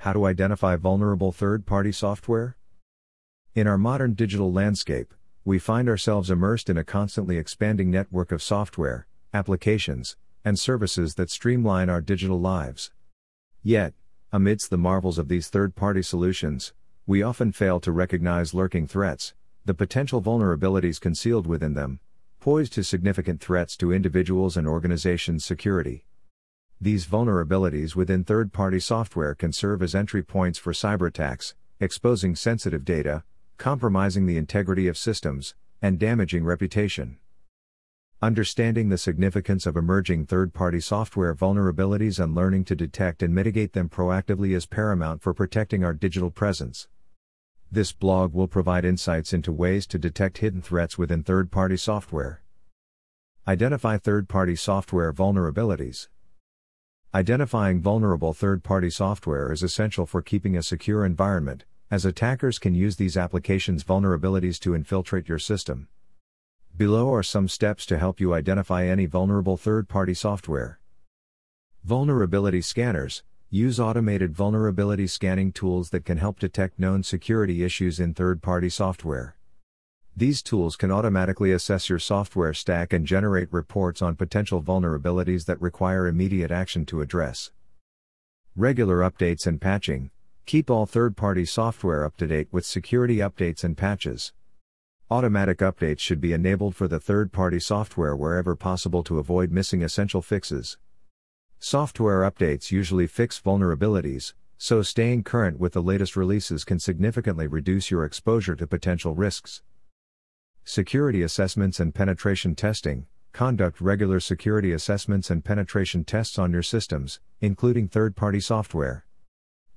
How to identify vulnerable third party software? In our modern digital landscape, we find ourselves immersed in a constantly expanding network of software, applications, and services that streamline our digital lives. Yet, amidst the marvels of these third party solutions, we often fail to recognize lurking threats, the potential vulnerabilities concealed within them, poised to significant threats to individuals and organizations' security. These vulnerabilities within third party software can serve as entry points for cyber attacks, exposing sensitive data, compromising the integrity of systems, and damaging reputation. Understanding the significance of emerging third party software vulnerabilities and learning to detect and mitigate them proactively is paramount for protecting our digital presence. This blog will provide insights into ways to detect hidden threats within third party software. Identify third party software vulnerabilities. Identifying vulnerable third party software is essential for keeping a secure environment, as attackers can use these applications' vulnerabilities to infiltrate your system. Below are some steps to help you identify any vulnerable third party software. Vulnerability scanners use automated vulnerability scanning tools that can help detect known security issues in third party software. These tools can automatically assess your software stack and generate reports on potential vulnerabilities that require immediate action to address. Regular updates and patching Keep all third party software up to date with security updates and patches. Automatic updates should be enabled for the third party software wherever possible to avoid missing essential fixes. Software updates usually fix vulnerabilities, so staying current with the latest releases can significantly reduce your exposure to potential risks. Security assessments and penetration testing Conduct regular security assessments and penetration tests on your systems, including third party software.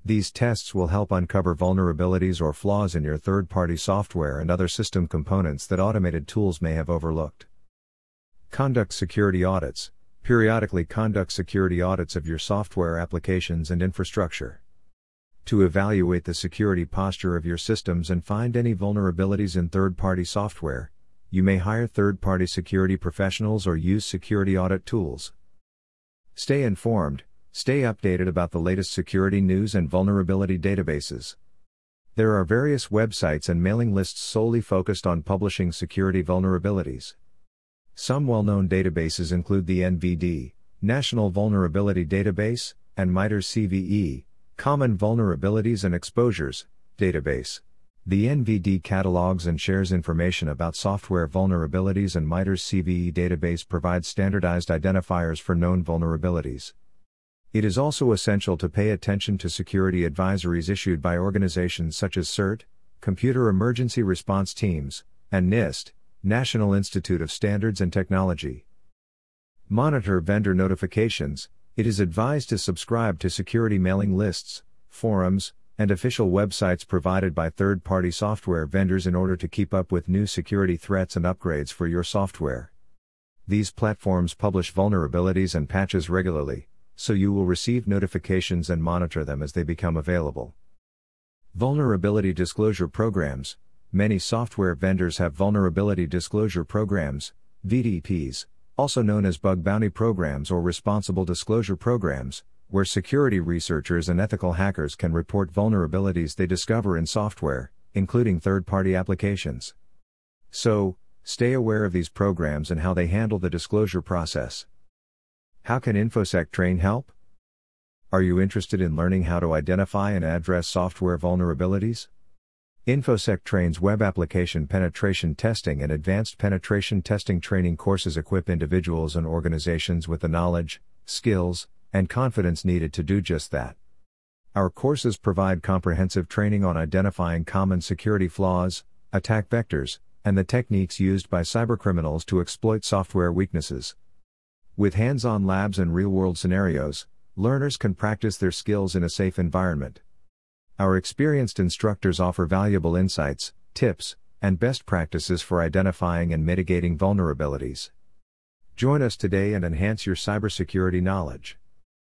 These tests will help uncover vulnerabilities or flaws in your third party software and other system components that automated tools may have overlooked. Conduct security audits. Periodically conduct security audits of your software applications and infrastructure. To evaluate the security posture of your systems and find any vulnerabilities in third party software, you may hire third party security professionals or use security audit tools. Stay informed Stay updated about the latest security news and vulnerability databases. There are various websites and mailing lists solely focused on publishing security vulnerabilities. Some well known databases include the NVD, National Vulnerability Database, and MITRE CVE, Common Vulnerabilities and Exposures, database. The NVD catalogs and shares information about software vulnerabilities, and MITRE's CVE database provides standardized identifiers for known vulnerabilities. It is also essential to pay attention to security advisories issued by organizations such as CERT, Computer Emergency Response Teams, and NIST, National Institute of Standards and Technology. Monitor vendor notifications. It is advised to subscribe to security mailing lists, forums, and official websites provided by third party software vendors in order to keep up with new security threats and upgrades for your software. These platforms publish vulnerabilities and patches regularly, so you will receive notifications and monitor them as they become available. Vulnerability Disclosure Programs Many software vendors have vulnerability disclosure programs, VDPs, also known as bug bounty programs or responsible disclosure programs, where security researchers and ethical hackers can report vulnerabilities they discover in software, including third party applications. So, stay aware of these programs and how they handle the disclosure process. How can InfoSec Train help? Are you interested in learning how to identify and address software vulnerabilities? InfoSec Train's web application penetration testing and advanced penetration testing training courses equip individuals and organizations with the knowledge, skills, and confidence needed to do just that. Our courses provide comprehensive training on identifying common security flaws, attack vectors, and the techniques used by cybercriminals to exploit software weaknesses. With hands on labs and real world scenarios, learners can practice their skills in a safe environment. Our experienced instructors offer valuable insights, tips, and best practices for identifying and mitigating vulnerabilities. Join us today and enhance your cybersecurity knowledge.